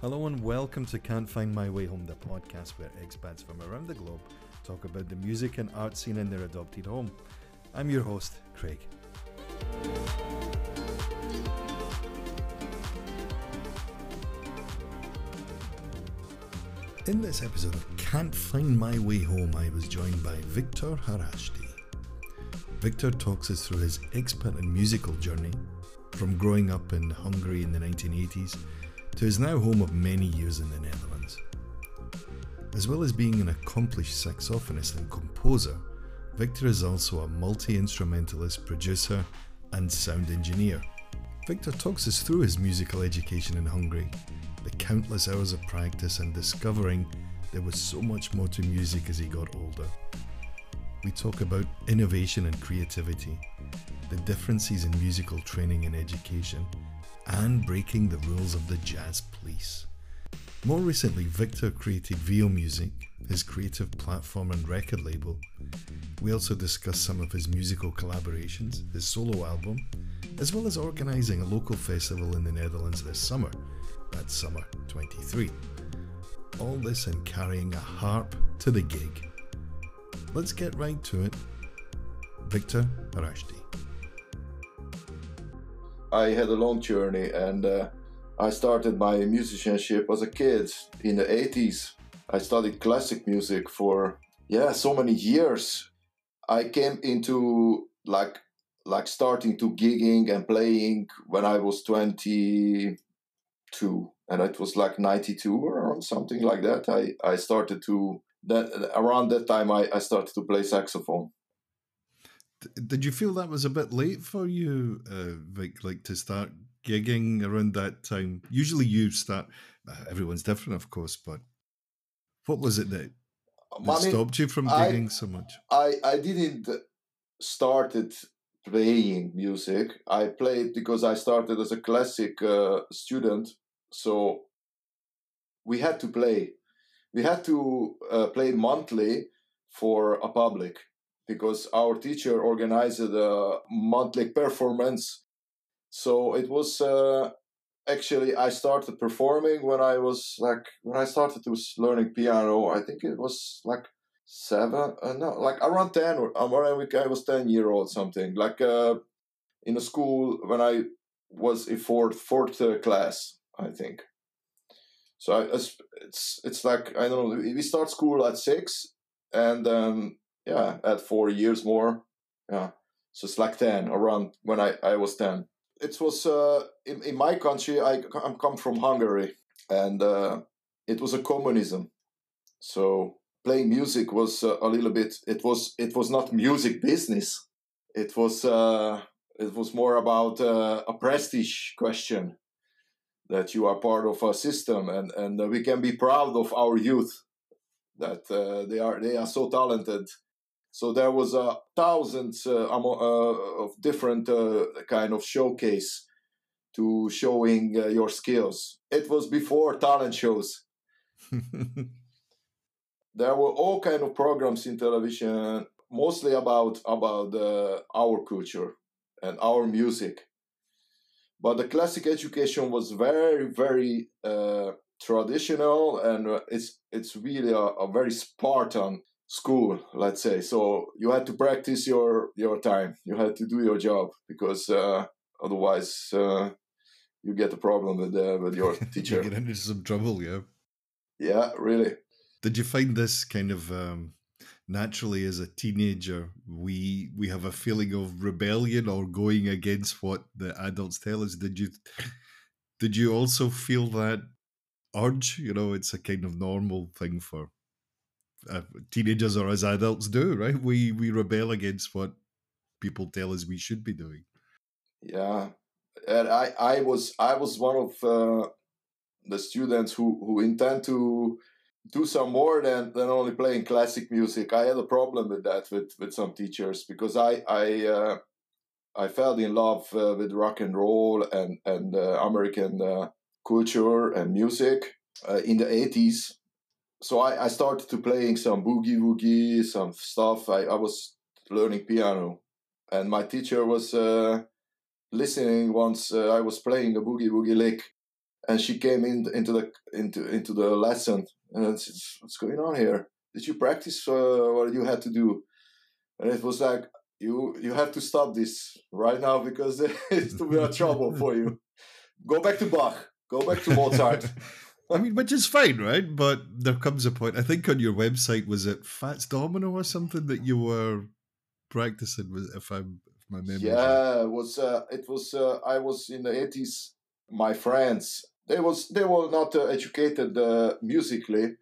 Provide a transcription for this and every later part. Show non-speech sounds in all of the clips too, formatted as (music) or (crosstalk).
Hello and welcome to Can't Find My Way Home, the podcast where expats from around the globe talk about the music and art scene in their adopted home. I'm your host, Craig. In this episode of Can't Find My Way Home, I was joined by Victor Harashti. Victor talks us through his expat and musical journey, from growing up in Hungary in the 1980s to his now home of many years in the Netherlands. As well as being an accomplished saxophonist and composer, Victor is also a multi instrumentalist, producer, and sound engineer. Victor talks us through his musical education in Hungary, the countless hours of practice, and discovering there was so much more to music as he got older. We talk about innovation and creativity, the differences in musical training and education, and breaking the rules of the jazz police. More recently, Victor created VO Music, his creative platform and record label. We also discuss some of his musical collaborations, his solo album, as well as organising a local festival in the Netherlands this summer. That's Summer 23. All this and carrying a harp to the gig. Let's get right to it. Victor Harashti. I had a long journey and uh, I started my musicianship as a kid in the 80s. I studied classic music for yeah, so many years. I came into like like starting to gigging and playing when I was 22 and it was like 92 or something like that. I I started to that around that time I, I started to play saxophone did you feel that was a bit late for you, uh, Vic, like to start gigging around that time? Usually you start, uh, everyone's different, of course, but what was it that, that I mean, stopped you from gigging I, so much? I, I didn't started playing music. I played because I started as a classic uh, student. So we had to play. We had to uh, play monthly for a public because our teacher organized a monthly performance. So it was uh, actually I started performing when I was like when I started to learning piano. I think it was like seven, uh, no, like around ten or around I was ten year old something like uh, in a school when I was in fourth fourth uh, class I think. So I, it's it's like I don't know. We start school at six, and um, yeah, at four years more. Yeah, so it's like ten around when I I was ten. It was uh, in in my country. I I come from Hungary, and uh, it was a communism. So playing music was uh, a little bit. It was it was not music business. It was uh, it was more about uh, a prestige question that you are part of a system and and we can be proud of our youth that uh, they are they are so talented so there was a uh, thousands uh, uh, of different uh, kind of showcase to showing uh, your skills. It was before talent shows. (laughs) there were all kind of programs in television, mostly about about uh, our culture and our music. But the classic education was very, very traditional, and it's it's really a, a very Spartan school let's say. So you had to practice your your time. You had to do your job because uh, otherwise uh, you get a problem with uh, with your (laughs) teacher. you get into some trouble yeah. Yeah really. Did you find this kind of um, naturally as a teenager we we have a feeling of rebellion or going against what the adults tell us? Did you did you also feel that urge? You know it's a kind of normal thing for uh, teenagers or as adults do, right? We we rebel against what people tell us we should be doing. Yeah, and I I was I was one of uh, the students who who intend to do some more than than only playing classic music. I had a problem with that with with some teachers because I I. Uh, I fell in love uh, with rock and roll and and uh, American uh, culture and music in the 80s so I, I started to playing some boogie woogie, some stuff. I, I was learning piano, and my teacher was uh, listening once uh, I was playing a boogie woogie lick, and she came in into the into into the lesson. And said, what's going on here? Did you practice uh, what you had to do? And it was like you you have to stop this right now because (laughs) it's to be a trouble for you. (laughs) Go back to bach. Go back to mozart (laughs) I mean, which is fine, right? But there comes a point. I think on your website was it Fats Domino or something that you were practicing. Was if I'm if my memory. Yeah, it was. Uh, it was. Uh, I was in the eighties. My friends, they was they were not uh, educated uh, musically,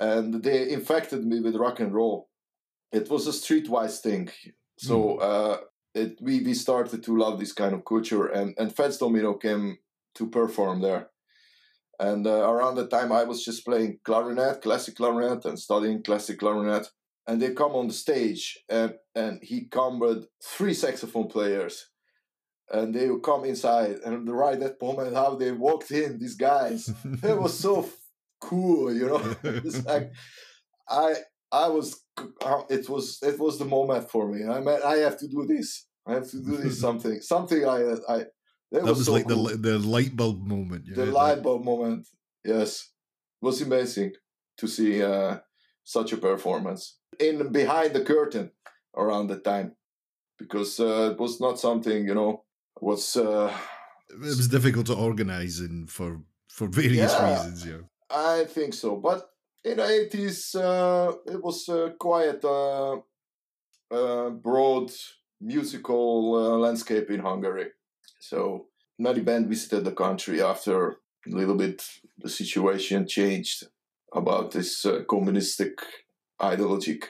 and they infected me with rock and roll. It was a streetwise thing. So mm. it, we we started to love this kind of culture, and and Fats Domino came to perform there and uh, around the time, I was just playing clarinet, classic clarinet, and studying classic clarinet. And they come on the stage, and and he come with three saxophone players, and they would come inside. And right that moment, how they walked in, these guys, it was so (laughs) cool, you know. (laughs) it's like I I was it was it was the moment for me. I mean, I have to do this. I have to do this (laughs) something something I I that, that was, was so like cool. the the light bulb moment. Yeah, the light bulb moment. Yes, it was amazing to see uh, such a performance in behind the curtain around the time because uh, it was not something you know was. Uh, it was difficult to organize and for for various yeah, reasons. Yeah, I think so. But in the eighties, uh, it was uh, quite a uh, broad musical uh, landscape in Hungary. So Nadi Band visited the country after a little bit the situation changed about this uh, communistic ideology.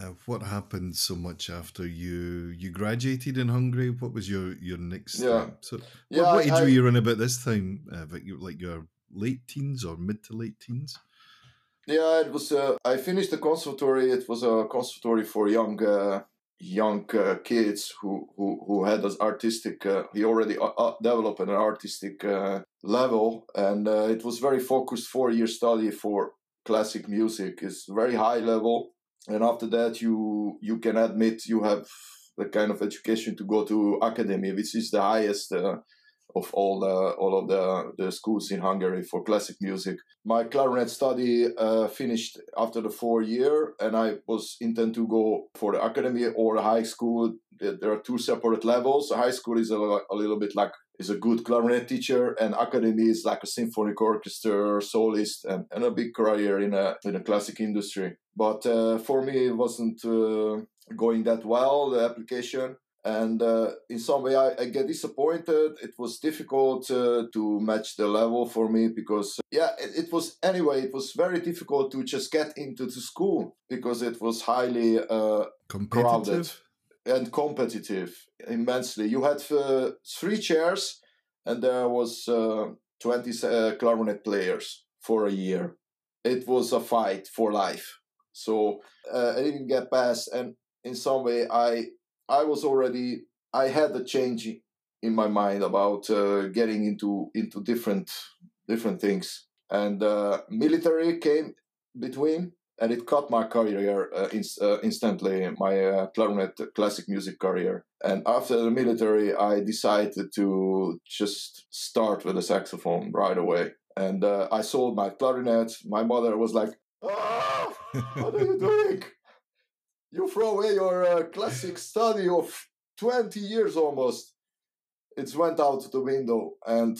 Uh, what happened so much after you you graduated in Hungary? What was your your next? Yeah. So, yeah, what, what age I, were you in about this time? Uh, like, you, like your late teens or mid to late teens? Yeah, it was. Uh, I finished the conservatory. It was a conservatory for young uh, young uh, kids who, who who had this artistic uh, he already uh, uh developed an artistic uh, level. And uh, it was very focused four year study for classic music. Is very high level. And after that you you can admit you have the kind of education to go to academy which is the highest of all the all of the, the schools in Hungary for classic music. My clarinet study uh, finished after the four year, and I was intent to go for the academy or high school. There are two separate levels. High school is a, a little bit like is a good clarinet teacher, and academy is like a symphonic orchestra soloist and, and a big career in a in a classic industry. But uh, for me, it wasn't uh, going that well. The application and uh, in some way I, I, get disappointed. It was difficult uh, to match the level for me because uh, yeah it, it, was anyway it was very difficult to just get into the school because it was highly uh, crowded and competitive immensely. You had uh, three chairs and there was uh, 20 clarinet players for a year. It was a fight for life. So i didn't get past and in some way i I was already I had a change in my mind about uh, getting into into different different things, and uh, military came between, and it cut my career uh, in, uh, instantly, my uh, clarinet classic music career. And after the military, I decided to just start with the saxophone right away. And uh, I sold my clarinet. My mother was like, "Ah, what are you doing?" You throw away your uh, classic study of 20 years almost. It went out the window and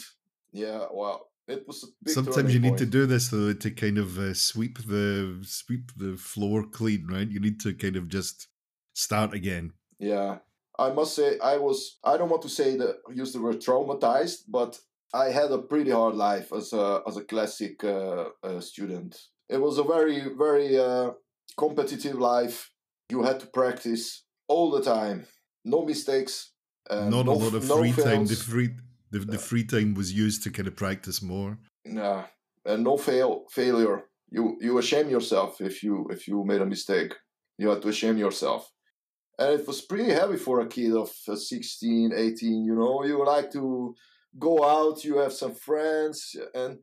yeah well it was sometimes you need to do this though to kind of uh, sweep the sweep the floor clean right? You need to kind of just start again. Yeah i must say i was i don't want to say that use the word traumatized but i had a pretty hard life as a as a classic uh, uh, student. It was a very very uh, competitive life you had to practice all the time, no mistakes. Uh, Not no, a lot of no free fails. time. The free the, the free time was used to kind of practice more. Yeah, and no fail failure. You you shame yourself if you if you made a mistake. You had to shame yourself. And it was pretty heavy for a kid of uh, 16, 18, you know. You like to go out, you have some friends, and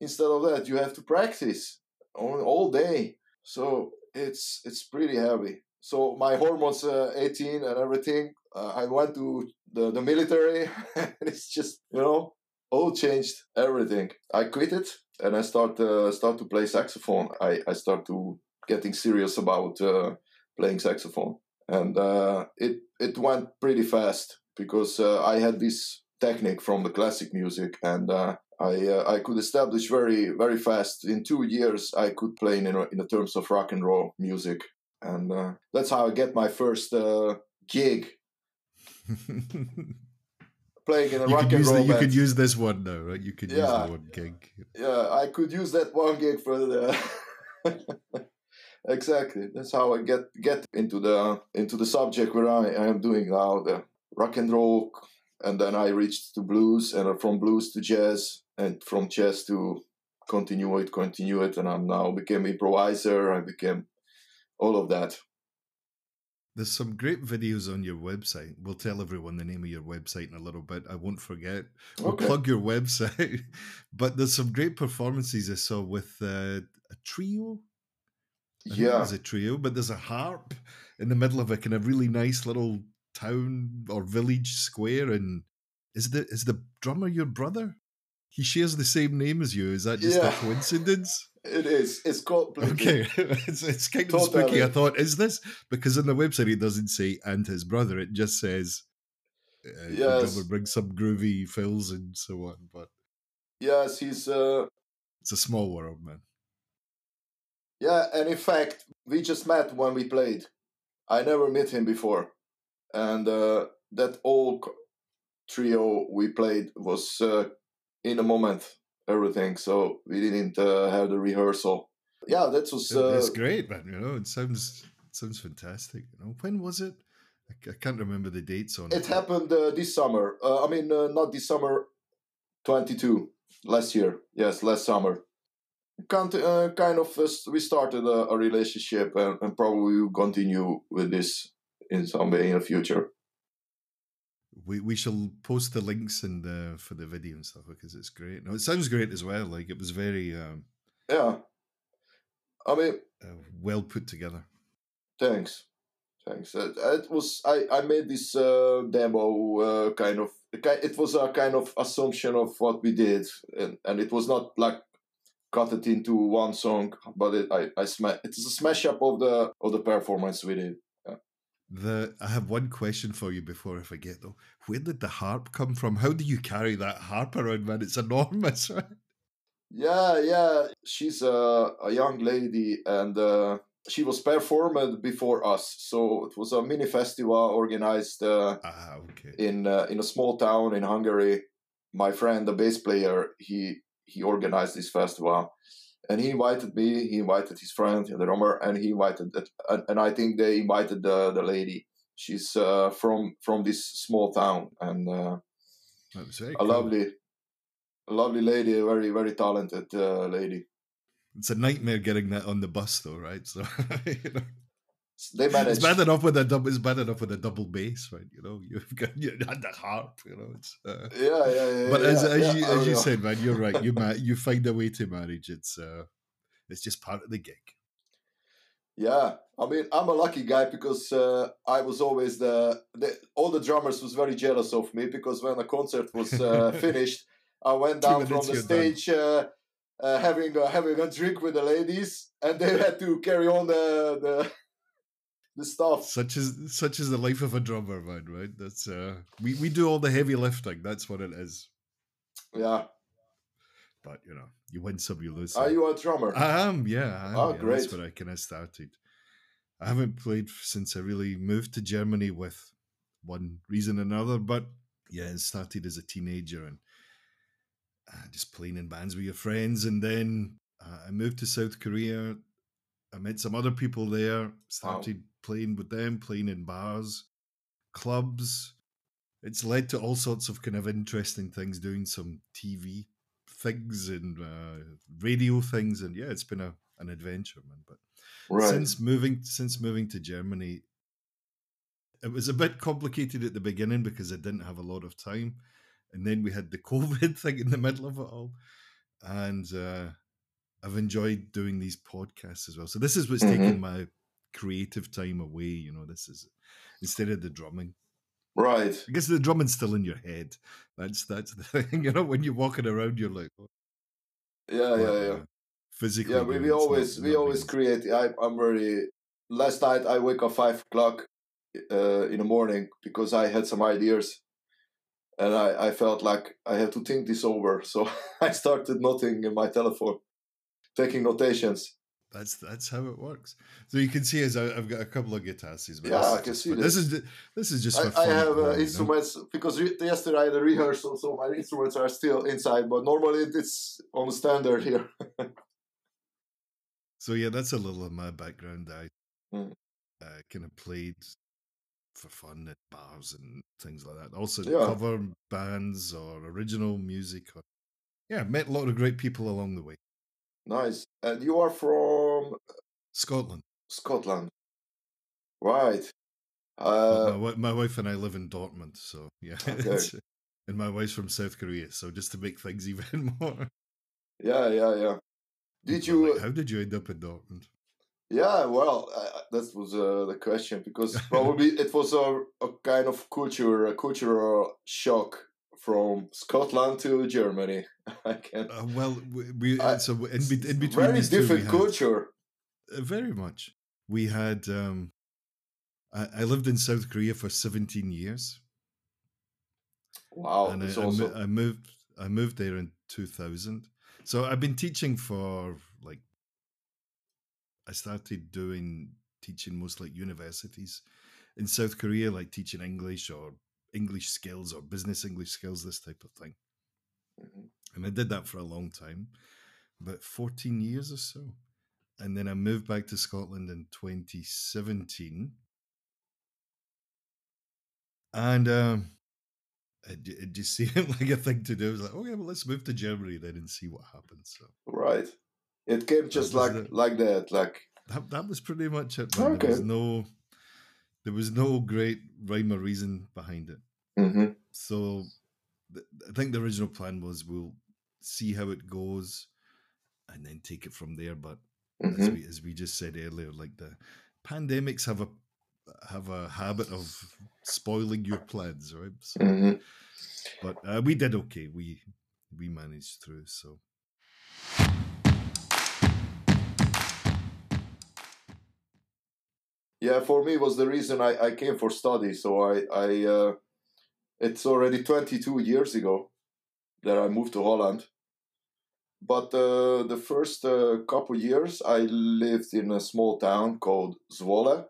instead of that, you have to practice all, all day. So it's it's pretty heavy so my hormones uh, 18 and everything uh, i went to the, the military (laughs) and it's just you know all changed everything. I quit it and I start uh, start to play saxophone. I I start to getting serious about uh, playing saxophone, and uh, it it went pretty fast because uh, I had this technique from the classic music, and I uh, I could establish very very fast. In two years, I could play in in the terms of rock and roll music, and uh, that's how I get my first uh, gig. (laughs) playing in a you rock could and use roll the, You could use this one though, right? You could use Yeah. the one gig. yeah, I could use that one gig for the. (laughs) exactly. That's how I get get into the into the subject where I, I am doing now the rock and roll, and then I reached to blues, and from blues to jazz, and from jazz to continue it, continue it, and I'm now became improviser. I became all of that. There's some great videos on your website. We'll tell everyone the name of your website in a little bit. I won't forget. We'll Okay. plug your website. (laughs) but there's some great performances I saw with uh, a trio. I Yeah. There's a trio, but there's a harp in the middle of a kind of really nice little town or village square. And is the is the drummer your brother? He shares the same name as you. Is that just Yeah. a (laughs) coincidence? It is. It's completely. Okay, (laughs) it's, it's kind of spooky. I thought, is this because on the website it doesn't say and his brother; it just says uh, Yes. brings some groovy fills and so on. But Yes, he's. Uh, it's a small world, man. Yeah, and in fact, we just met when we played. I never met him before, and uh, that old trio we played was uh, in a moment everything. So we didn't uh, have the rehearsal. Yeah, that was. Uh, it's great, man. You know, it sounds it sounds fantastic. You know, when was it? I can't remember the dates on it. it happened uh, this summer. Uh, I mean, uh, not this summer, twenty two last year. Yes, last summer. Kind uh, kind of we started a, a relationship and, and probably will continue with this in some way in the future. We we shall post the links and the for the video and stuff because it's great. No, it sounds great as well. Like it was very um, Yeah. I mean, uh, well put together. thanks. Thanks. It, it was I, I made this uh, demo uh, kind of it was a kind of assumption of what we did and, and it was not like cut it into one song but it I, I sma- it's a smash up of the of the performance we did. The I have one question for you before I forget though. Where did the harp come from? How do you carry that harp around, man? It's enormous, (laughs) right? Yeah, yeah. She's a, a young lady and uh, she was performed before us. So it was a mini festival organized uh, Ah, okay. in uh, in a small town in Hungary. My friend, the bass player, he he organized this festival, and he invited me. He invited his friend, the drummer, and he invited that. And, and I think they invited the the lady. She's uh, from from this small town, and uh, That was very a cool. lovely, a lovely lady, a very very talented uh, lady. It's a nightmare getting that on the bus, though, right? So (laughs) you know, They managed. it's bad enough with a double. It's bad enough with a double bass, right? You know, you've got (laughs) you had the harp. You know, it's. Uh, Yeah, yeah, yeah. but yeah, as as yeah, you as you know. said, man, you're right. You ma- (laughs) you find a way to manage. It's uh, it's just part of the gig. Yeah, I mean, I'm a lucky guy because uh, I was always the, the all the drummers was very jealous of me because when the concert was uh, finished, I went (laughs) down from the stage uh, uh, having having a drink with the ladies, and they had to carry on the the, the stuff. Such is such is the life of a drummer, man. Right? That's uh, we we do all the heavy lifting. That's what it is. Yeah, But you know, you win some, you lose some. are you a drummer? I am, yeah. I am, Oh, yeah, That's where I kind of started. I haven't played since I really moved to Germany with one reason or another, but yeah, it started as a teenager and uh, just playing in bands with your friends. And then uh, I moved to South Korea. I met some other people there, started playing with them, playing in bars, clubs. It's led to all sorts of kind of interesting things, doing some TV things and uh, radio things, and yeah, it's been a an adventure, man. But right. since moving since moving to Germany, it was a bit complicated at the beginning because I didn't have a lot of time, and then we had the (laughs) COVID thing in the middle of it all, and uh, I've enjoyed doing these podcasts as well. So this is what's Mhm. taken my creative time away. You know, this is instead of the drumming. Right. Because the drumming's still in your head. That's that's the (laughs) thing. You know, when you're walking around, you're like, oh, Yeah, yeah, yeah. uh, physically. Yeah, we, we always we always create. I I'm very. Last night I wake up five o'clock, uh, in the morning because I had some ideas, and I I felt like I had to think this over. So (laughs) I started noting in my telephone, taking notations. That's that's how it works. So you can see, as I, I've got a couple of guitars. But Yeah, this is I can just see for- This is this is just. I, for I have uh, you know? instruments because re- yesterday I had a rehearsal, so my instruments are still inside. But normally it's on standard here. (laughs) So yeah, that's a little of my background. I Mm. uh, kind of played for fun at bars and things like that. Also Yeah. cover bands or original music. Or, yeah, met a lot of great people along the way. Nice. And you are from Scotland. Scotland, right? Uh, my, my wife and I live in Dortmund, so yeah. (laughs) Okay. and my wife's from South Korea, so just to make things (laughs) even more. yeah, yeah, yeah. Did you? like, How did you end up in Dortmund? Yeah, well, uh, that was uh, the question because (laughs) probably it was a, a kind of culture, a cultural shock from Scotland to Germany. I can. Uh, well, we, we I- so in, in between Very these two, we different culture. Very much. We had. Um, I, I lived in South Korea for seventeen years, Wow, and I, it's I, also I moved. I moved there in two thousand. So I've been teaching for like. I started doing teaching most like universities in South Korea, like teaching English or English skills or business English skills, this type of thing. Mhm. And I did that for a long time, about 14 years or so. And then I moved back to Scotland in 2017. And um, it, it just (laughs) seemed like a thing to do. Was like, okay, well, let's move to Germany then and see what happens. So right. It came just like the- like that. Like that, that was pretty much it. Man. There was Okay. no, there was no great rhyme or reason behind it. Mhm. So th- I think the original plan was we'll see how it goes and then take it from there. But as Mhm. we as we just said earlier, like the pandemics have a have a habit of spoiling your plans, right? So, Mhm. but uh, we did okay. We we managed through. So Yeah, for me was the reason I, I came for study. So I I uh, it's already 22 years ago that I moved to Holland. But uh, the first uh, couple years I lived in a small town called Zwolle.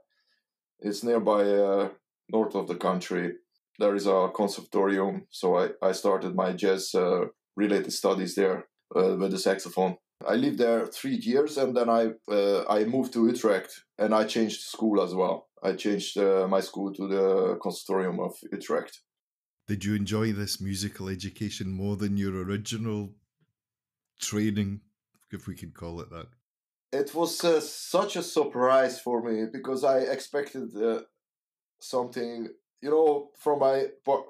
It's nearby uh, north of the country. There is a conservatorium, so I, I started my jazz uh, related studies there uh, with the saxophone. I lived there three years, and then I uh, I moved to Utrecht, and I changed school as well. I changed my school to the Conservatorium of Utrecht. did you enjoy this musical education more than your original training, if we could call it that? It was uh, such a surprise for me because I expected uh, something, you know, from my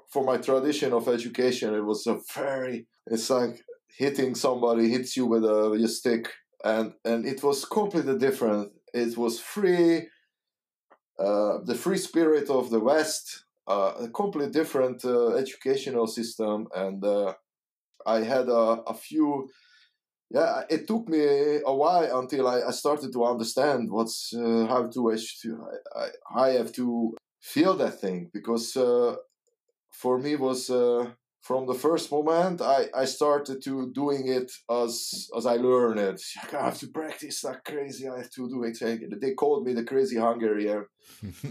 from my tradition of education. It was a very it's like hitting somebody hits you with a, with a stick, and and it was completely different. It was free, uh, the free spirit of the West, uh, a completely different uh, educational system, and uh, I had a, a few yeah it took me a while until i, I started to understand what's uh, how to I, I, I have to feel that thing because uh, for me was uh, from the first moment I, I started to doing it as as I learn it. I have to practice like crazy. I have to do it. They called me the crazy Hungarian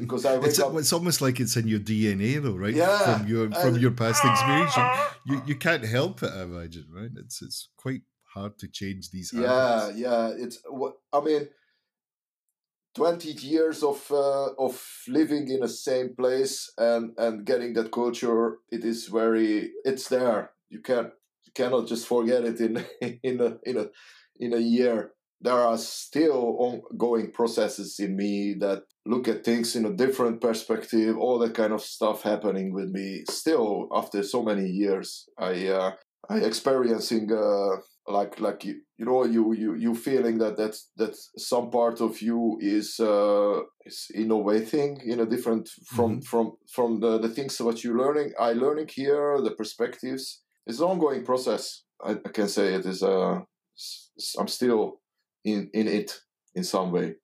because I (laughs) it's, up. it's almost like it's in your DNA, though, right? Yeah, From your from and- your past experience, you, you (laughs) you can't help it. I imagine, right? It's it's quite hard to change these yeah habits. yeah yeah it's what i mean 20 years of uh, of living in the same place and and getting that culture it is very it's there. You can't you cannot just forget it in (laughs) in a in a in a year. There are still ongoing processes in me that look at things in a different perspective all that kind of stuff happening with me. Still after so many years i uh, i experiencing uh, like like you, you know you you you feeling that that that some part of you is uh is innovating in a different from Mhm. from from the the things that you're learning i learning here the perspectives it's an ongoing process i, I can say it is uh i'm still in in it in some way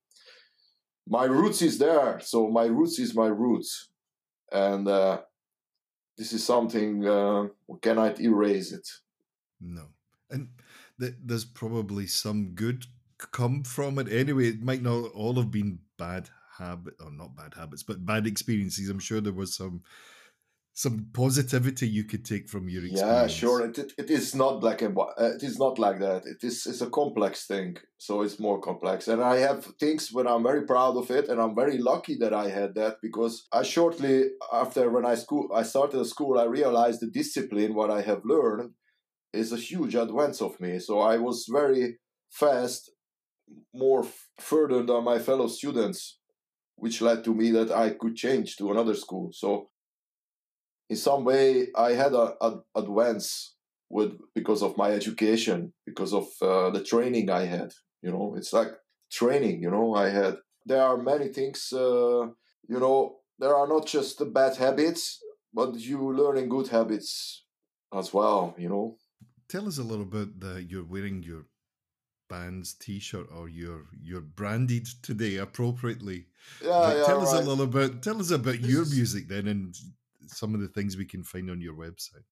my roots is there so my roots is my roots and uh this is something uh we cannot erase it No. And th- there's probably some good come from it anyway. It might not all have been bad habit or not bad habits, but bad experiences. I'm sure there was some some positivity you could take from your experience. Yeah, sure. It, it, it is not black and white. Uh, it is not like that. It is it's a complex thing. So it's more complex. And I have things when I'm very proud of it, and I'm very lucky that I had that because I shortly after when I school I started school, I realized the discipline what I have learned is a huge advance of me. So I was very fast, more further than my fellow students, which led to me that I could change to another school. So in some way i had a, a advance with because of my education because of uh, the training i had you know it's like training you know i had there are many things uh, you know there are not just the bad habits but you learning good habits as well you know Tell us a little bit that you're wearing your band's t-shirt or you're you're branded today appropriately. yeah, yeah tell us right. a little bit. Tell us about This your music then, and some of the things we can find on your website.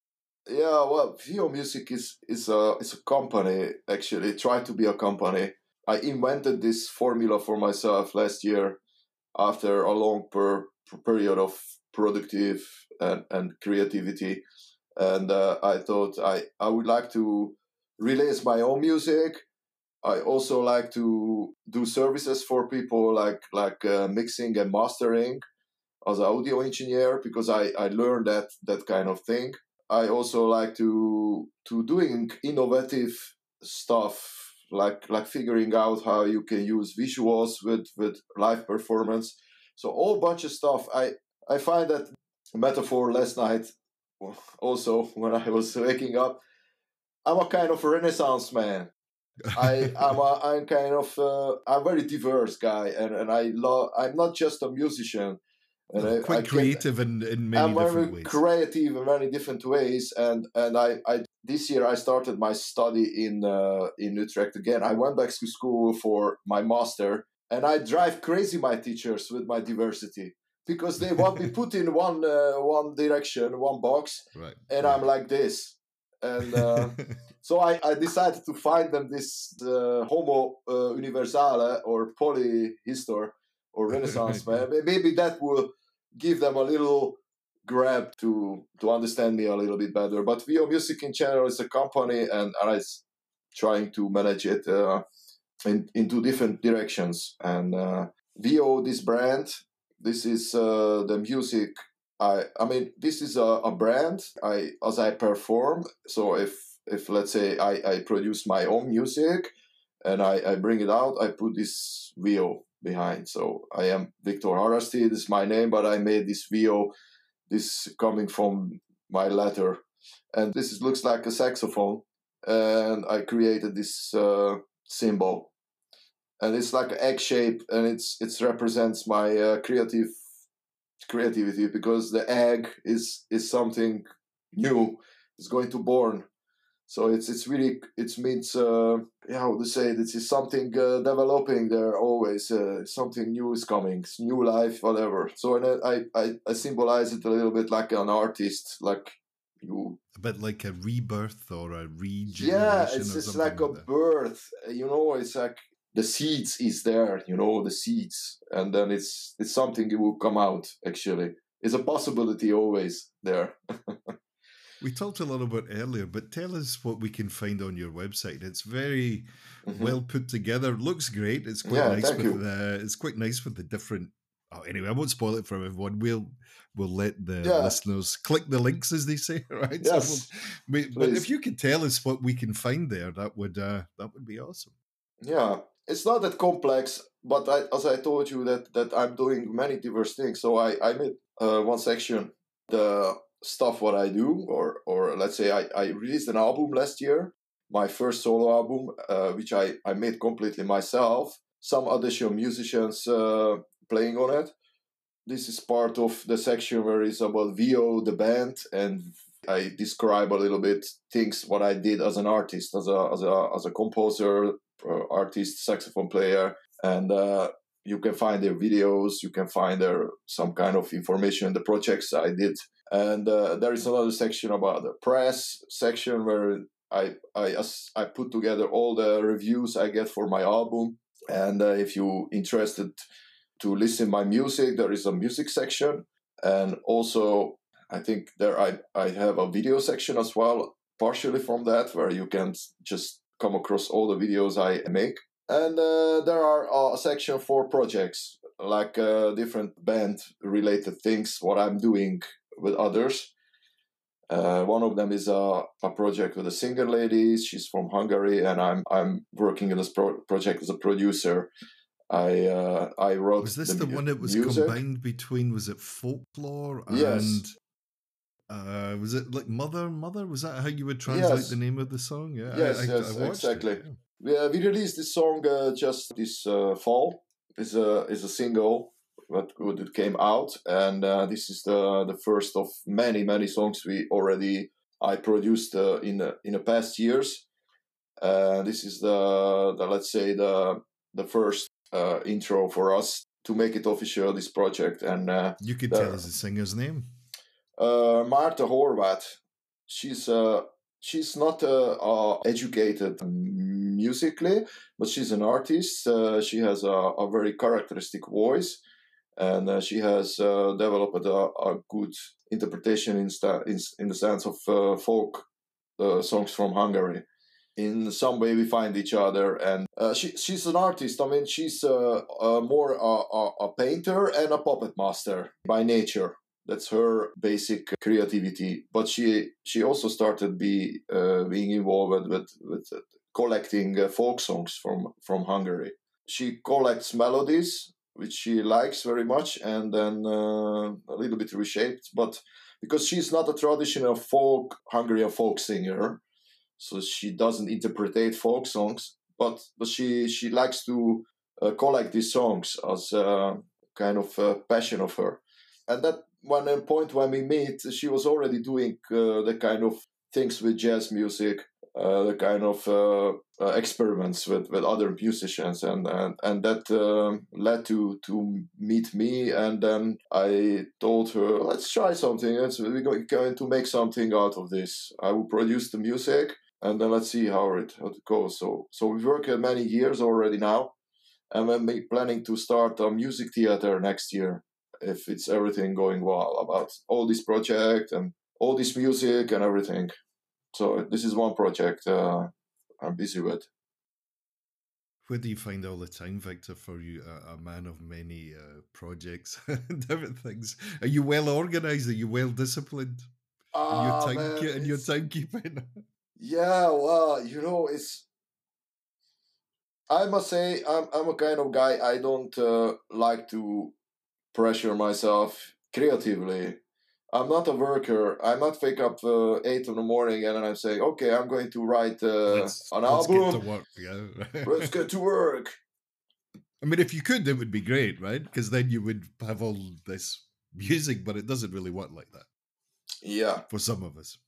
Yeah, well, VO Music is is a is a company actually. Try to be a company. I invented this formula for myself last year after a long per, per period of productive and, and creativity, and uh, I thought I I would like to release my own music. I also like to do services for people like like uh, mixing and mastering as an audio engineer because I, I learned that that kind of thing. I also like to to doing innovative stuff like like figuring out how you can use visuals with with live performance. So all bunch of stuff. I I find that metaphor last night also when I was waking up. I'm a kind of renaissance man. I I'm a, I'm kind of uh, I'm very diverse guy and and I love I'm not just a musician. And I, (laughs) Quite I creative in, in many I'm very different ways. creative in many different ways, and and I, I this year I started my study in uh, in Utrecht again. I went back to school for my master, and I drive crazy my teachers with my diversity because they (laughs) want me put in one uh, one direction, one box, right. and I'm like this, and. Uh, (laughs) so I, I decided to find them this uh, Homo uh, Universale or Polyhistor or (laughs) Renaissance man. Maybe that will give them a little grab to to understand me a little bit better. But VO Music in general is a company, and, I'm trying to manage it uh, in into different directions. And uh, VO, this brand, this is uh, the music. I I mean, this is a, a brand. I as I perform. So if if let's say I, I produce my own music and I, I bring it out, I put this VO behind. So I am Victor Harasti, this is my name, but I made this VO, this coming from my letter. And this is, looks like a saxophone. And I created this uh, symbol. And it's like an egg shape and it's it represents my uh, creative creativity because the egg is is something new. It's going to born so it's it's really it means uh, yeah how to say it, it's something uh, developing there always uh, something new is coming it's new life whatever so and I, I I symbolize it a little bit like an artist like you a bit like a rebirth or a regeneration. yeah it's it's like a that. birth you know it's like the seeds is there you know the seeds and then it's it's something it will come out actually it's a possibility always there (laughs) We talked a little bit earlier, but tell us what we can find on your website. It's very Mhm. well put together. Looks great. It's quite Yeah, nice with the. It's quite nice with the different. Oh, anyway, I won't spoil it for everyone. We'll we'll let the Yeah. listeners click the links as they say, (laughs) right? Yes, we'll- we- but if you could tell us what we can find there, that would uh, that would be awesome. Yeah, it's not that complex, but I, as I told you that that I'm doing many diverse things. So I I made uh, one section the stuff what I do, or or let's say I I released an album last year. my first solo album, uh, which I, I made completely myself. Some additional musicians uh, playing on it. This is part of the section where it's about VO, the band, and I describe a little bit things what I did as an artist, as a as a as a composer, artist, saxophone player, and uh, you can find their videos. You can find their some kind of information the projects I did, and uh, there is another section about the press section where I I I put together all the reviews I get for my album, and uh, if you interested to listen my music, there is a music section, and also I think there I, I have a video section as well, partially from that, where you can just come across all the videos I make. And uh, there are a section for projects, like uh, different band related things, what I'm doing with others. Uh, one of them is a, a project with a singer lady. She's from Hungary, and I'm I'm working in this pro- project as a producer. I uh, I wrote. Was this the, the one that was music. combined between? Was it folklore and yes. Uh, was it like Mother, Mother? Was that how you would translate yes. the name of the song? Yeah, yes, I, I, yes, I exactly. It, yeah. we released this song uh, just this uh, fall. is a is a single that it came out, and uh, this is the the first of many many songs we already I produced uh, in in the past years. Uh, this is the, the let's say the the first intro for us to make it official. This project, and you could the, tell us the singer's name uh, Marta Horvat, she's uh, she's not uh, uh, educated musically, but she's an artist. Uh, she has a, a, very characteristic voice, and uh, she has developed a, a, good interpretation in, sta- in, in the sense of folk songs from Hungary. In some way, we find each other, and she, she's an artist. I mean, she's more a, a painter and a puppet master by nature that's her basic creativity. But she she also started be uh, being involved with with collecting uh, folk songs from from Hungary. She collects melodies which she likes very much, and then uh, a little bit reshaped. But because she's not a traditional folk Hungarian folk singer, so she doesn't interpret folk songs. But but she she likes to uh, collect these songs as a kind of passion of her, and that one point when we meet, she was already doing uh, the kind of things with jazz music, uh, the kind of uh, uh experiments with, with other musicians, and and, and that um, led to to meet me. And then I told her, let's try something. Let's, we're going to make something out of this. I will produce the music, and then let's see how it how it goes. So so we work many years already now, and we're planning to start a music theater next year if it's everything going well about all this project and all this music and everything. So this is one project uh, I'm busy with. Where do you find all the time, Victor, for you, a, a man of many uh, projects (laughs) and different things? Are you well organized? Are you well disciplined? In your ah, time man, in your timekeeping? (laughs) yeah, well, you know, it's. I must say, I'm I'm a kind of guy. I don't uh, like to pressure myself creatively. I'm not a worker. I not wake up uh, eight in the morning and then I'm saying, okay, I'm going to write uh, let's, an let's album. Get to work, yeah. (laughs) let's get to work. I mean, if you could, it would be great, right? Because then you would have all this music, but it doesn't really work like that. Yeah. For some of us.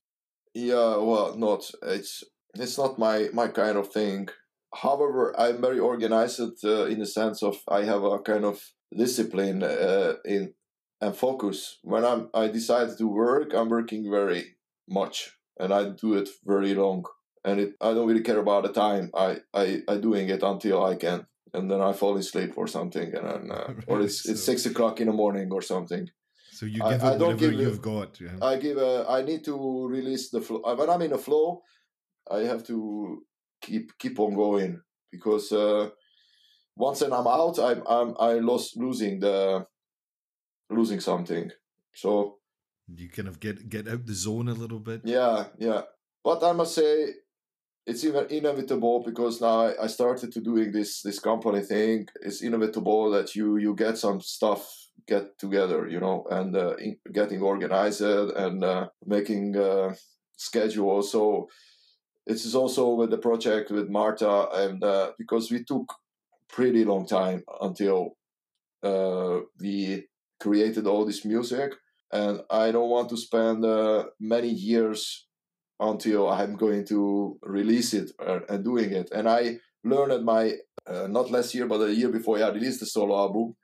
Yeah, well, not it's it's not my my kind of thing. However, I'm very organized uh, in the sense of I have a kind of discipline uh, in and focus. When I'm I decide to work, I'm working very much, and I do it very long. And it, I don't really care about the time. I I I doing it until I can, and then I fall asleep or something, and then, uh, (laughs) or it's so, it's six o'clock in the morning or something. So you give I, I don't give you've got. Yeah. I give a. I need to release the flow. When I'm in a flow, I have to keep keep on going because uh, once and I'm out, I'm I'm I lost losing the losing something. So you kind of get get out the zone a little bit. Yeah, yeah. But I must say, it's even inevitable because now I, I started to doing this this company thing. It's inevitable that you you get some stuff get together, you know, and uh, in, getting organized and uh, making uh, schedule. So This is also with the project with Marta, and uh, because we took pretty long time until uh, we created all this music, and I don't want to spend uh, many years until I'm going to release it uh, and doing it. And I learned my uh, not last year, but a year before I released the solo album.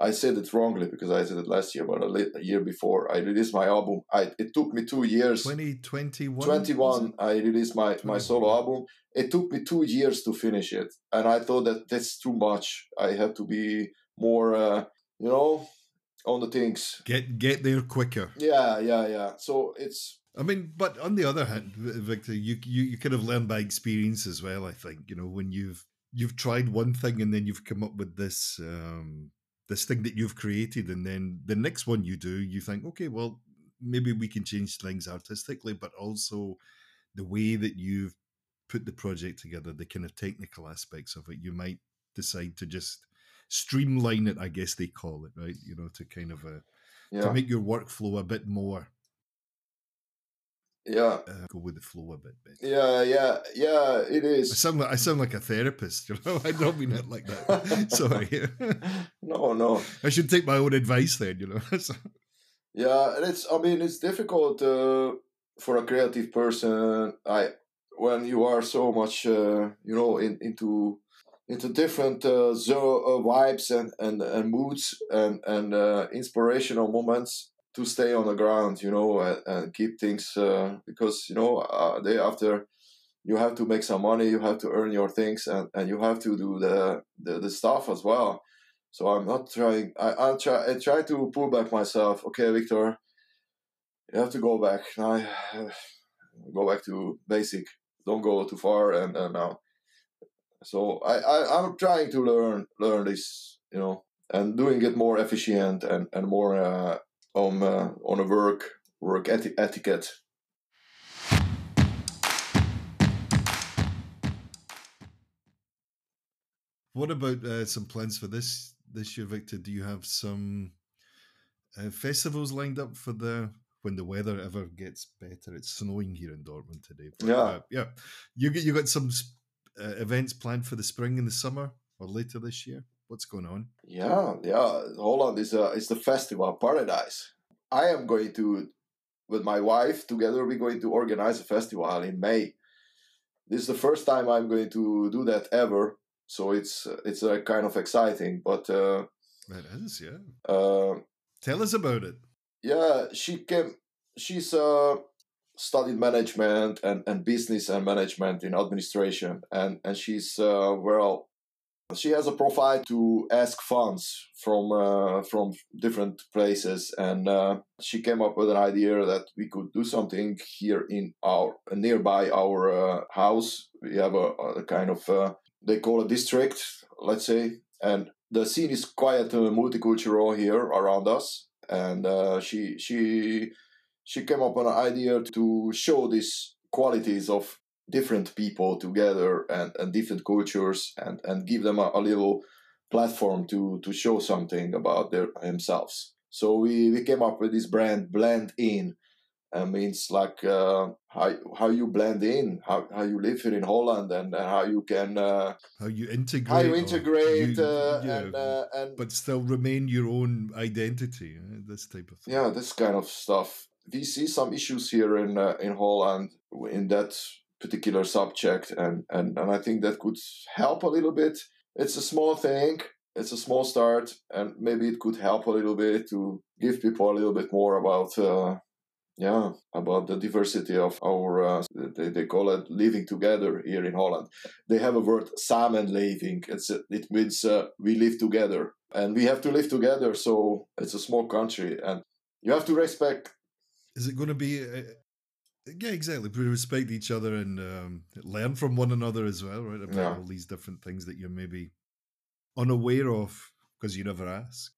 I said it wrongly because I said it last year, but a, year before I released my album. I it took me two years. 2021. 21 i released my, my solo album it took me two years to finish it and i thought that that's too much i had to be more uh, you know on the things Get get there quicker. yeah yeah yeah so it's I mean, but on the other hand, Victor, you you you kind of learn by experience as well. I think you know when you've you've tried one thing and then you've come up with this um, this thing that you've created, and then the next one you do, you think, okay, well, maybe we can change things artistically, but also the way that you've put the project together, the kind of technical aspects of it, you might decide to just streamline it. I guess they call it right, you know, to kind of uh, yeah to make your workflow a bit more yeah uh, go with the flow a bit better. yeah yeah yeah it is I sound like I sound like a therapist, (laughs) you know. I don't mean it like that. (laughs) Sorry, (laughs) no no I should take my own advice then, you know. So- Yeah, and it's I mean it's difficult uh, for a creative person. I when you are so much uh, you know in, into into different uh, zo- uh, vibes and, and, and moods and and uh, inspirational moments to stay on the ground, you know, and, and keep things uh, because you know uh, day after you have to make some money, you have to earn your things, and, and you have to do the, the the stuff as well. So I'm not trying. I I try. I try to pull back myself. Okay, Victor, you have to go back now. (sighs) Go back to basic. Don't go too far. And, and now, so I, I I'm trying to learn learn this. You know, and doing it more efficient and and more uh, on uh, on a work work eti- etiquette. what about uh, some plans for this this year, Victor? Do you have some uh, festivals lined up for the when the weather ever gets better? It's snowing here in Dortmund today. but, Yeah. uh, yeah. You you got some uh, events planned for the spring and the summer or later this year. What's going on? Yeah, yeah. Holland is a is the festival paradise. I am going to, with my wife together, we're going to organize a festival in May. This is the first time I'm going to do that ever, so it's it's uh, kind of exciting. But uh, It is, yeah. uh, Tell us about it. yeah, she came. She's uh, studied management and, and business and management in administration, and and she's uh, well. She has a profile to ask funds from uh, from different places, and uh, she came up with an idea that we could do something here in our nearby our uh, house. We have a, a kind of uh, they call a district, let's say, and the scene is quite uh, multicultural here around us and uh, she she she came up with an idea to show these qualities of different people together and, and different cultures and, and give them a, a little platform to to show something about their themselves. So we, we came up with this brand blend in. Uh, means like uh, how how you blend in, how, how you live here in Holland, and, and how you can uh, How you integrate? how you integrate you- uh, yeah, and uh, and but still remain your own identity. uh, This type of thing. yeah this kind of stuff we see some issues here in uh, in holland in that particular subject and, and and i think that could help a little bit it's a small thing it's a small start and maybe it could help a little bit to give people a little bit more about uh, yeah about the diversity of our uh, they, they call it living together here in holland they have a word samenleving it's it means uh, we live together and we have to live together so it's a small country and you have to respect Is it going to be? Yeah, exactly. We respect each other and um, learn from one another as well, right? About Yeah. all these different things that you're maybe unaware of because you never ask.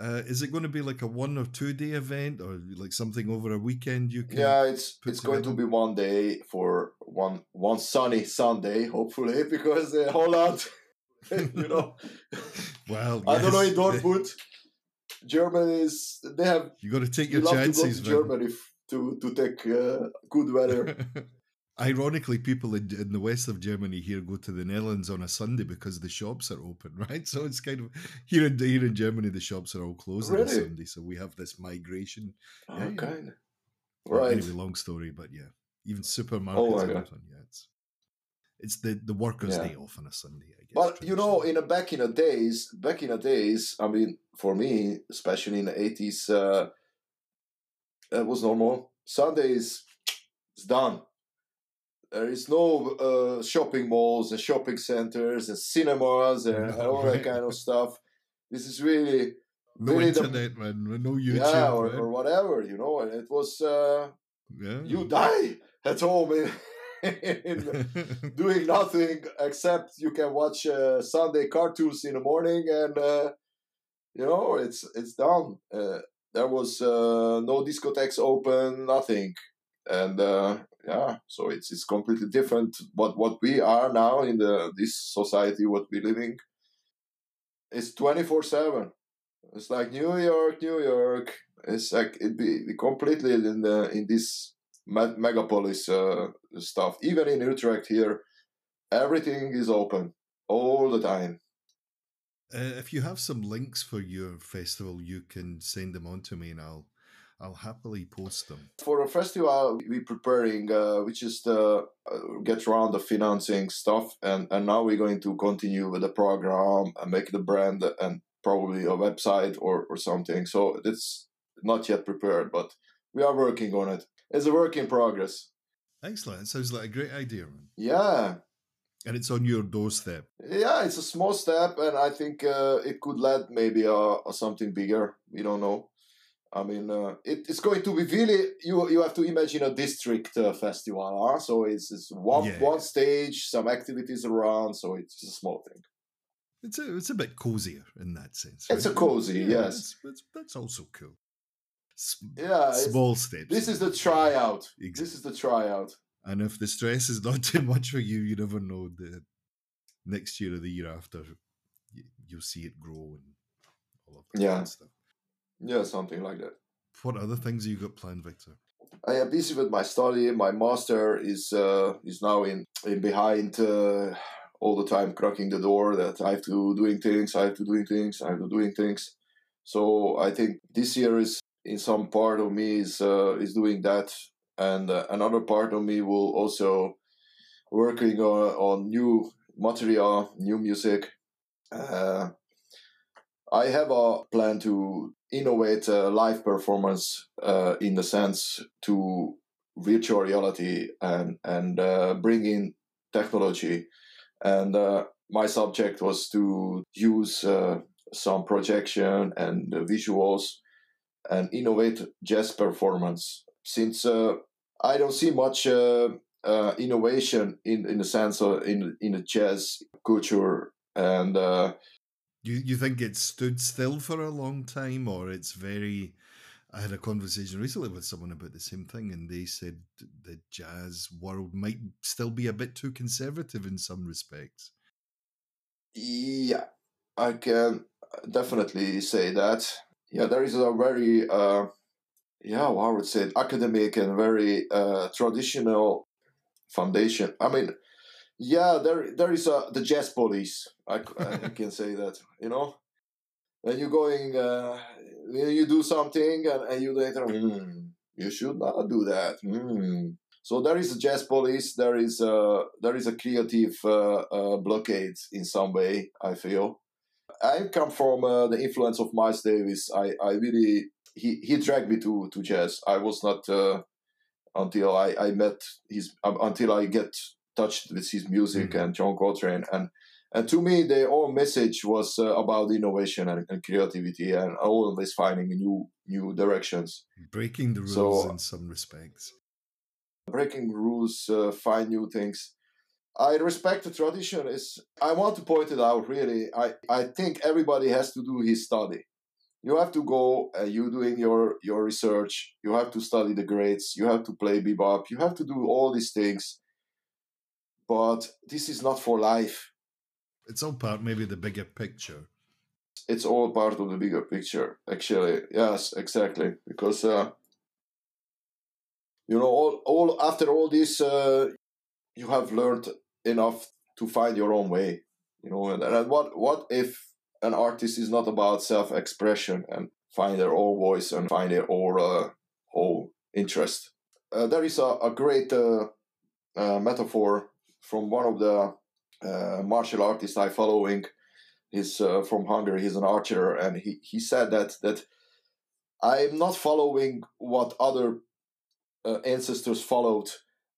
Uh, is it going to be like a one or two day event, or like something over a weekend? You can. yeah it's it's going to be one day for one one sunny sunday hopefully (laughs) because uh, holland (laughs) you know (laughs) Well, i don't know in yes, dortmund germany is they have You got to take your to chances, to man. germany to to take uh, good weather (laughs) ironically, people in, in, the west of Germany here go to the Netherlands on a Sunday because the shops are open, (laughs) right? So it's kind of here in here in Germany, the shops are all closed really? on Sunday, so we have this migration. Okay, yeah, right. Anyway, long story, but yeah, even supermarkets oh are open. Yeah, it's it's the the workers' yeah. day off on a Sunday, I guess. But you know, in a, back in the days, back in the days, I mean, for me, especially in the eighties, uh, it was normal. Sundays, it's done there is no uh, shopping malls and shopping centers and cinemas and, and (laughs) all that kind of stuff. This is really no really internet, the, man. No YouTube, yeah, or, or, whatever. You know, and it was uh, yeah. you die at home in, (laughs) in (laughs) doing nothing except you can watch uh, Sunday cartoons in the morning, and uh, you know it's it's done. Uh, there was uh, no discotheques open, nothing. And uh, yeah so it's it's completely different what what we are now in the this society what we're living. It's 24 7 it's like new york new york. It's like it be completely in the in this megapolis uh, stuff. Even in utrecht here everything is open all the time uh, if you have some links for your festival you can send them on to me and i'll I'll happily post them. For a festival, we're preparing, uh, is just uh, get around the financing stuff, and, and now we're going to continue with the program and make the brand and probably a website or, or something. So it's not yet prepared, but we are working on it. It's a work in progress. Excellent. It sounds like a great idea. Yeah. And it's on your doorstep. Yeah, it's a small step, and I think uh, it could lead maybe a something bigger. We don't know. I mean, uh, it, it's going to be really you. You have to imagine a district uh, festival, huh? So it's, it's one yeah. one stage, some activities around. So it's a small thing. It's a it's a bit cozier in that sense. Right? It's a cozy, yeah, yes. It's, that's also cool. S- yeah, small steps. This is the tryout. Exactly. This is the tryout. And if the stress is (laughs) not too much for you, you never know. The next year or the year after, you, will see it grow and all of that yeah. stuff. Yeah, something like that. What other things you got planned, Victor? I am busy with my study. My master is uh, is now in in behind uh, all the time, cracking the door that I have to doing things. I have to doing things. I have to doing things. So I think this year is in some part of me is uh, is doing that, and uh, another part of me will also working on on new material, new music. Uh, I have a plan to innovate uh, live performance uh, in the sense to virtual reality and and uh, bring in technology. And uh, my subject was to use uh, some projection and visuals and innovate jazz performance. Since uh, I don't see much innovation in in the sense of in in the jazz culture and you you think it stood still for a long time, or it's very? I had a conversation recently with someone about the same thing, and they said the jazz world might still be a bit too conservative in some respects. Yeah, I can definitely say that. Yeah, there is a very, uh, yeah, well, I would say academic and very uh, traditional foundation. I mean, yeah, there there is a the jazz police. I, I (laughs) can say that. You know, when you're going, uh, you do something and, and you later, mm, you should not do that. Mm. So there is a jazz police. There is a there is a creative uh, uh, blockade in some way. I feel. I come from uh, the influence of Miles Davis. I, I really he, he dragged me to, to jazz. I was not uh, until I, I met his um, until I get touched with his music mm-hmm. and John Coltrane. And and to me the whole message was uh, about innovation and, and, creativity and always finding new new directions. Breaking the rules so, in some respects. Breaking rules uh, find new things. I respect the tradition. Is i want to point it out really. I i think everybody has to do his study you have to go and uh, you doing your your research you have to study the grades you have to play bebop you have to do all these things but this is not for life. It's all part, maybe the bigger picture. It's all part of the bigger picture, actually. Yes, exactly. Because uh, you know, all, all after all this, uh, you have learned enough to find your own way you know and, and what what if an artist is not about self-expression and find their own voice and find their own uh, whole interest. Uh, there is a, a great uh, uh metaphor from one of the uh, martial artists i following. He's uh, from hungary. He's an archer and he, he said that that i'm not following what other ancestors followed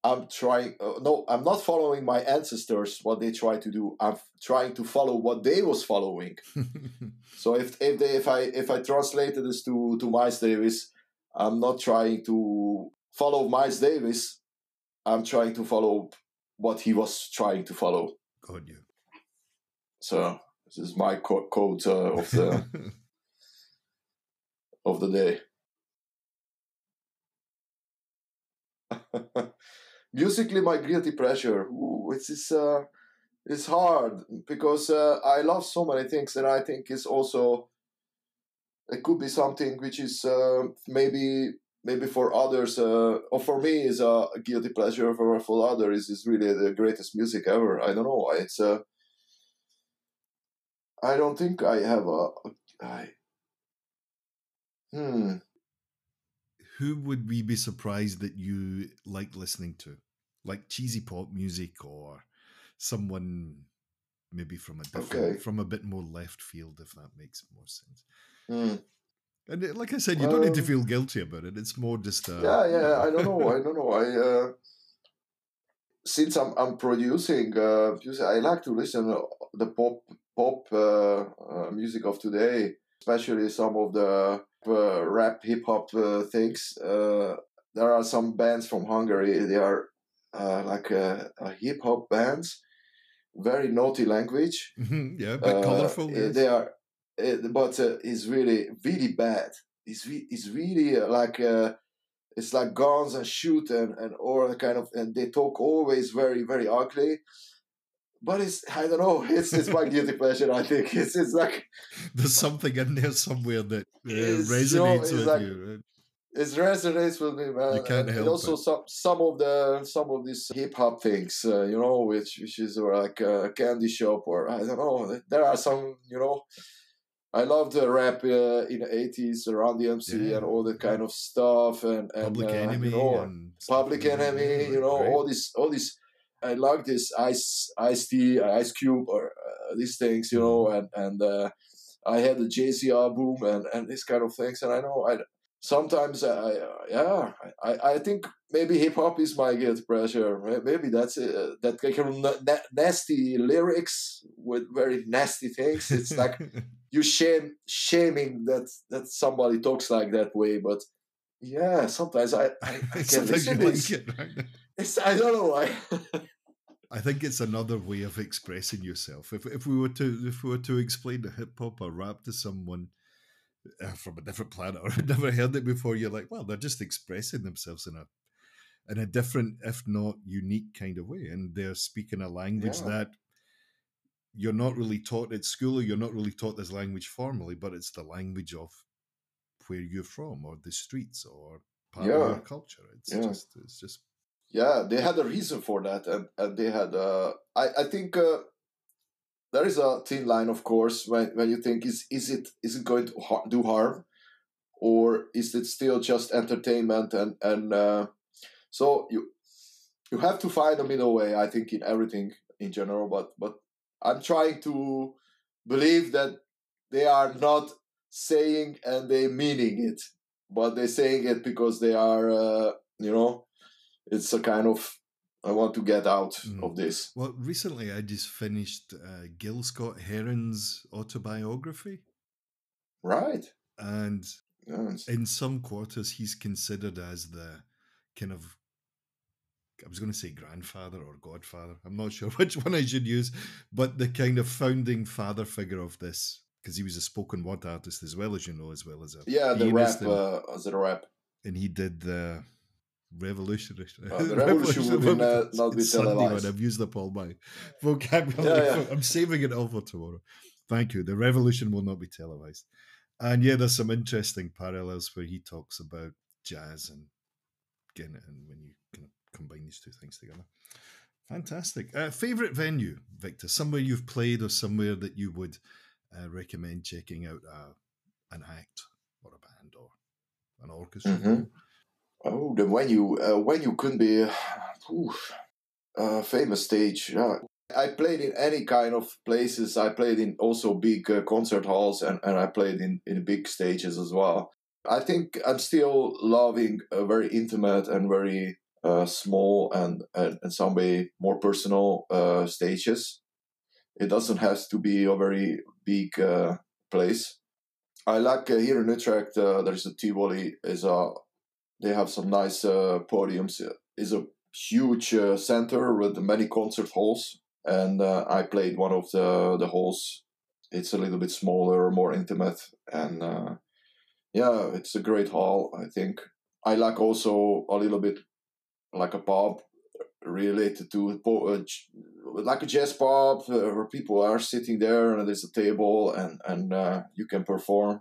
I'm trying. Uh, no, I'm not following my ancestors what they try to do. I'm trying to follow what they was following. (laughs) so if if they if I if I translated this to to Miles Davis, I'm not trying to follow Miles Davis. I'm trying to follow what he was trying to follow. Got you. So this is my quote uh, of the (laughs) of the day. (laughs) musically my guilty pleasure. Which is uh it's hard because uh, i love so many things and i think it's also it could be something which is uh, maybe maybe for others uh, or for me is a guilty pleasure for for others is really the greatest music ever. I don't know. It's uh i don't think i have a I, hmm. Who would we be surprised that you like listening to? Like cheesy pop music or someone maybe from a different okay. from a bit more left field if that makes more sense. Mm. And uh, like I said, you don't need to um feel guilty about it. It's more just uh, yeah, yeah. I don't know. I (laughs) don't know. I uh, since I'm I'm producing uh, music, I like to listen to the pop pop uh, uh, music of today, especially some of the uh, rap hip hop uh, things. Uh, there are some bands from Hungary. They are uh, like uh, uh, a, a hip hop bands, very naughty language. Mm-hmm. yeah, but uh, colorful. Eh, yes. They are, eh, but it's really really bad. It's re- it's really like it's like guns and shoot and and all kind of and they talk always very very ugly but it's I don't know. (laughs) It's it's my guilty pleasure. I think it's it's like (laughs) there's something in there somewhere that uh, resonates with like, you. Right? It resonates with me, man. You can't and help also it. some some of the some of these hip hop things, uh, you know, which which is like a candy shop or I don't know. There are some, you know. I loved the rap uh, in the eighties around the MC yeah. and all that kind of stuff and, and Public uh, Enemy you know, and Public Enemy, you know, right. all these all these I like this ice Ice-T, ice cube, or uh, these things, you know, mm-hmm. and and uh, I had the JCR boom and and these kind of things, and I know I sometimes I, yeah I, I think maybe hip hop is my guilty pressure Maybe that's it. Uh, that kind of nasty lyrics with very nasty things. It's (laughs) like you shame shaming that that somebody talks like that way, but yeah, sometimes I I, (laughs) I can listen like it, right? It's I don't know why. (laughs) I think it's another way of expressing yourself. If if we were to if we were to explain hip hop or rap to someone from a different planet or (laughs) had never heard it before, you're like, well, they're just expressing themselves in a in a different, if not unique, kind of way, and they're speaking a language yeah. that you're not really taught at school, or you're not really taught this language formally, but it's the language of where you're from, or the streets, or part yeah. of your culture. It's yeah. just it's just yeah they had a reason for that and, and they had uh, I, I think uh, there is a thin line of course when, when you think is is it is it going to do harm? Or is it still just entertainment and and uh, so you you have to find a middle way i think in everything in general but but i'm trying to believe that they are not saying and they meaning it but they're saying it because they are uh, you know it's a kind of I want to get out mm. of this. Well, recently I just finished uh, Gil Scott Heron's autobiography. Right. And yes. in some quarters, he's considered as the kind of, I was going to say grandfather or godfather. I'm not (laughs) sure which one I should use, but the kind of founding father figure of this, because he was a spoken word artist as well as you know, as well as a. Yeah, the rap, and, uh, as a rap. And he did the revolutionary. Uh, the (laughs) revolution will be not, not be televised. I've used up all my (laughs) vocabulary. Yeah, yeah. I'm saving it all for tomorrow. Thank you. The revolution will not be televised. And yeah, there's some interesting parallels where he talks about jazz and again, and when you kind of combine these two things together. Fantastic. Uh, favorite venue, Victor? Somewhere you've played or somewhere that you would uh, recommend checking out uh, an act or a band or an orchestra? Mm-hmm. Oh, the venue. Uh, venue couldn't be a famous stage. Yeah. I played in any kind of places. I played in also big uh, concert halls and, and I played in, in big stages as well. I think I'm still loving a very intimate and very uh, small and, and in some way more personal uh, stages. It doesn't have to be a very big uh, place. I like uh, here in Utrecht. Uh, there's a Tivoli. Is a they have some nice podiums. Is a huge center with many concert halls, and I played one of the the halls. It's a little bit smaller, more intimate, and yeah, it's a great hall. I think I like also a little bit like a pub related to uh, like a jazz pub uh, where people are sitting there and there's a table and and uh, you can perform.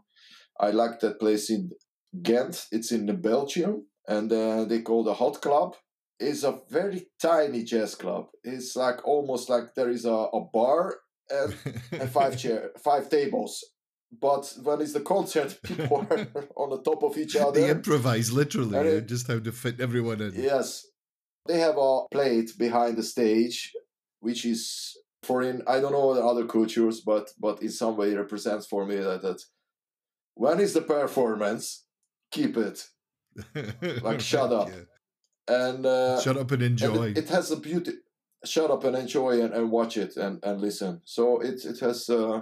I like that place in Ghent. It's in the Belgium and uh, they call the Hot Club. It's a very tiny jazz club. It's like almost like there is a, a bar and, (laughs) and five chair, five tables, but when it's the concert, (laughs) people are (laughs) on the top of each other. They improvise literally, it, just how to fit everyone in. Yes, they have a plate behind the stage, which is for in I don't know the other cultures, but but in some way represents for me that that when is the performance, keep it, like (laughs) shut up, yeah. and uh, shut up and enjoy. And it, it, has a beauty. Shut up and enjoy and, and watch it and, and listen. So it it has. Uh,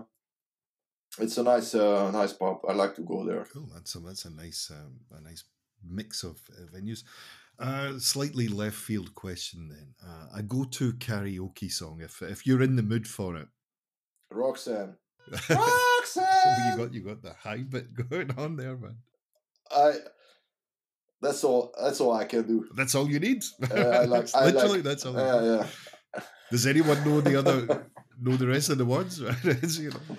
it's a nice uh, nice pub. I like to go there. Cool. That's a that's a nice um, a nice mix of uh, venues. Uh, slightly left field question then. Uh, a go to karaoke song if if you're in the mood for it. Roxanne. (laughs) Roxanne. you got you got the high bit (laughs) going on there, man. I. That's all. That's all I can do. That's all you need. Uh, I like. (laughs) Literally, like, that's all. Yeah, yeah. Does anyone know the other? (laughs) know the rest of the words? (laughs) you know.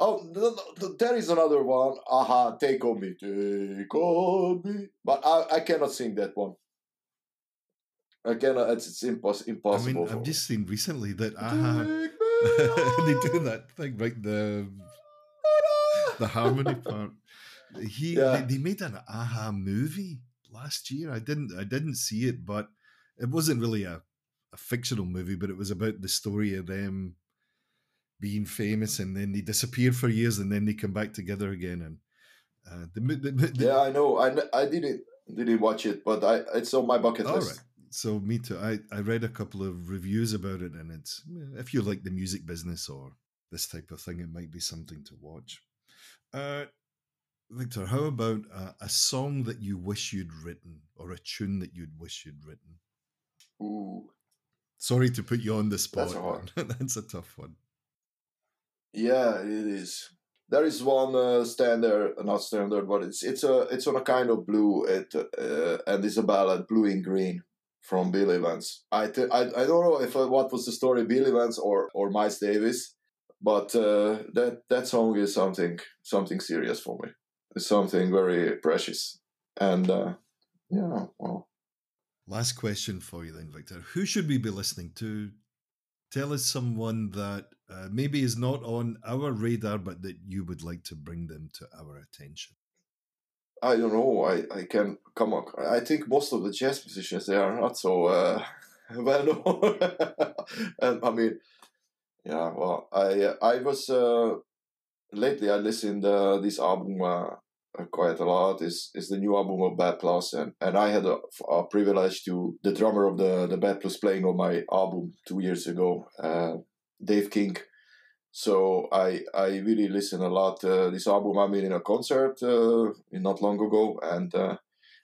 Oh, there is another one. Aha, take on me, take on me. But I, I cannot sing that one. I cannot. It's, it's impos- impossible. I mean, I've just seen recently that Aha, they do that thing, right? The the harmony part. He yeah. they, they made an Aha movie last year. I didn't I didn't see it, but it wasn't really a, a fictional movie, but it was about the story of them being famous and then they disappear for years and then they come back together again and uh, the, the, the, yeah i know i i didn't didn't watch it but i it's on my bucket list right. so me too i i read a couple of reviews about it and it's if you like the music business or this type of thing it might be something to watch uh victor how about uh, a song that you wish you'd written or a tune that you'd wish you'd written Ooh. sorry to put you on the spot that's, hard. (laughs) that's a tough one yeah, it is. There is one uh, standard, not standard, but it's it's a it's on a kind of blue. It uh, and it's a ballad, "Blue in Green" from Bill Evans. I, th- I I don't know if uh, what was the story, Bill Evans or or Miles Davis, but uh, that that song is something something serious for me. Something very precious, and uh, yeah, well. Last question for you then, Victor. Who should we be listening to tell us someone that uh, maybe is not on our radar, but that you would like to bring them to our attention. I don't know. I, I can come up. I think most of the jazz musicians they are not so uh, (laughs) well known. and (laughs) I mean, yeah. Well, I I was uh, lately. I listened uh, this album uh, uh, quite a lot is is the new album of Bad Plus, and and I had a, a, privilege to the drummer of the the Bad Plus playing on my album two years ago, uh, Dave King. So I I really listen a lot. Uh, this album I made in a concert uh, not long ago, and uh,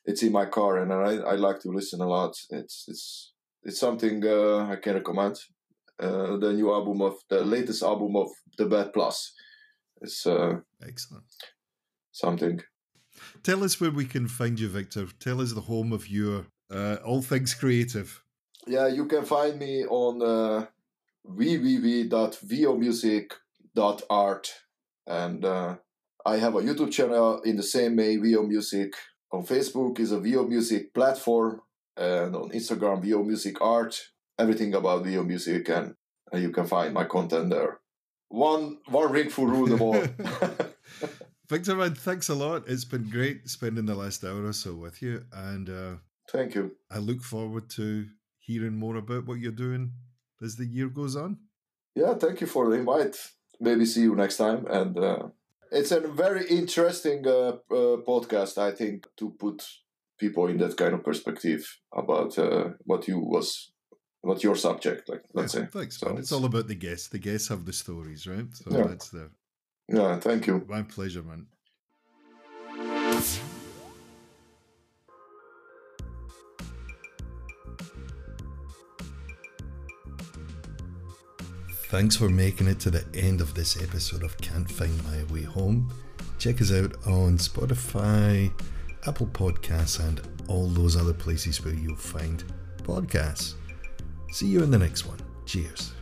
it's in my car, and I I like to listen a lot. It's it's it's something uh, I can recommend. the new album of the latest album of the Bad Plus. It's excellent something. Tell us where we can find you, Victor. Tell us the home of your uh, all things creative. Yeah, you can find me on uh, www.vomusic.art. And uh, I have a YouTube channel in the same way, VO Music. On Facebook is a VO Music platform, and on Instagram, VO Music Art. everything about VO Music, and, and you can find my content there. One one ring for rule them all. (laughs) (laughs) Victor, man, thanks a lot. It's been great spending the last hour or so with you, and uh, thank you. I look forward to hearing more about what you're doing as the year goes on. Yeah, thank you for the invite. Maybe see you next time. And uh, it's a very interesting uh, uh, podcast, I think, to put people in that kind of perspective about uh, what you was what your subject like let's yeah, say thanks so it's, it's, all about the guests the guests have the stories right so yeah. that's the yeah thank you my pleasure man Thanks for making it to the end of this episode of Can't Find My Way Home. Check us out on Spotify, Apple Podcasts, and all those other places where you'll find podcasts. See you in the next one. Cheers.